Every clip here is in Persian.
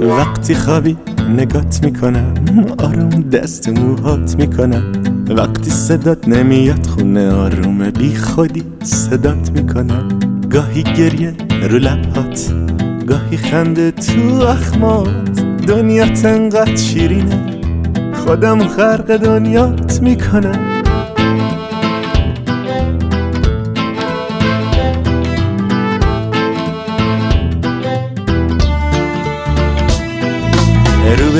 وقتی خوابی نگات می‌کنم. آروم دست موهات می‌کنم. وقتی صدات نمیاد خونه آروم بی خودی صدات می‌کنم. گاهی گریه رو لبهات گاهی خنده تو اخمات. دنیا انقدر شیرینه. خودم خرق دنیات می‌کنم.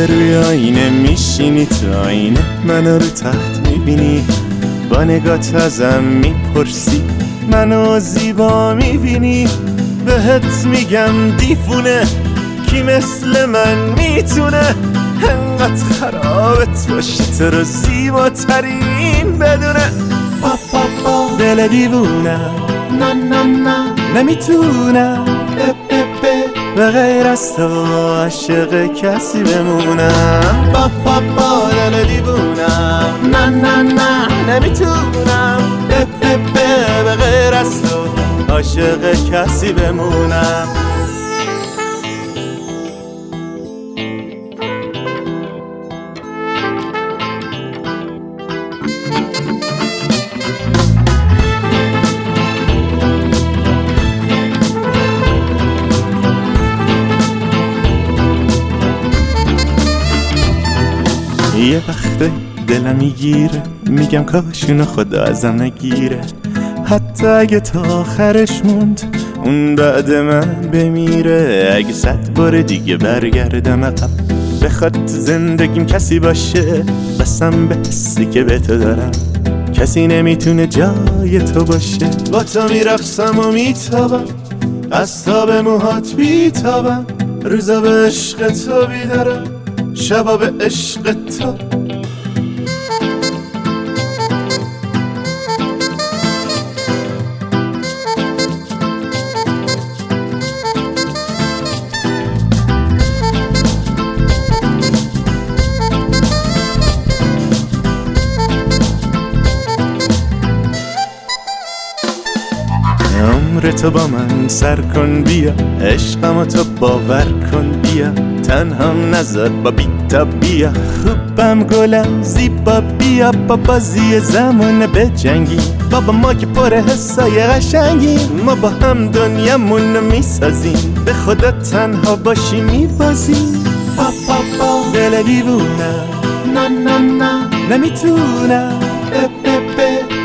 روی آینه میشینی تو آینه. منو رو تخت می‌بینی با نگات ازم می‌پرسی. منو زیبا می‌بینی بهت میگم دیفونه کی مثل من می‌تونه انقدر خرابت باشه تو رو زیباترین بدونه. دل دیوونه. نه نه نه نمی‌تونم به غیر از تو عاشق کسی بمونم. با با با دل دیوونم. نه نه نه نمی‌تونم. به به به غیر از تو عاشق کسی بمونم. یه وقت دلم می‌گیره. میگم کاشونو خدا ازم نگیره. حتی اگه تا آخرش موند اون بعد من بمیره. اگه صد بار دیگه برگردم عقب بخواد زندگیم کسی باشه. بسم به حسی که به تو دارم. کسی نمی‌تونه جای تو باشه. با تو میرقصم و میتابم. از تاب موهات بیتابم روزا به عشق تو بیدارم. شبا به عشق تو. تو با من سر کن بیا عشقم تو باور کن بیا. تنهام نذار با بیتا بیا. خوبم گلم زیبا بیا با بازی زمان به جنگی. بابا ما که پر حسای قشنگی. ما با هم دنیامون رو می‌سازیم. به خدا تنها باشی میبازیم با با با دل دیوونه. نه نه نه نمی‌تونم.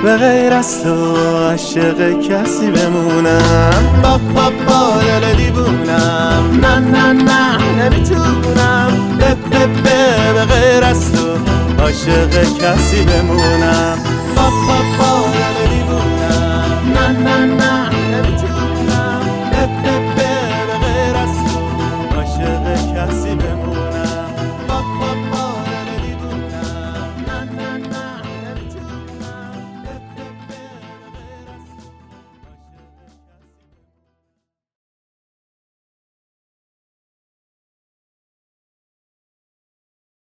به غیر از تو عاشق کسی بمونم. با با با دل دیوونم. نه نه نه نمی‌تونم. به به به به غیر از تو عاشق کسی بمونم. با با با دل دیوونم. نه نه نه.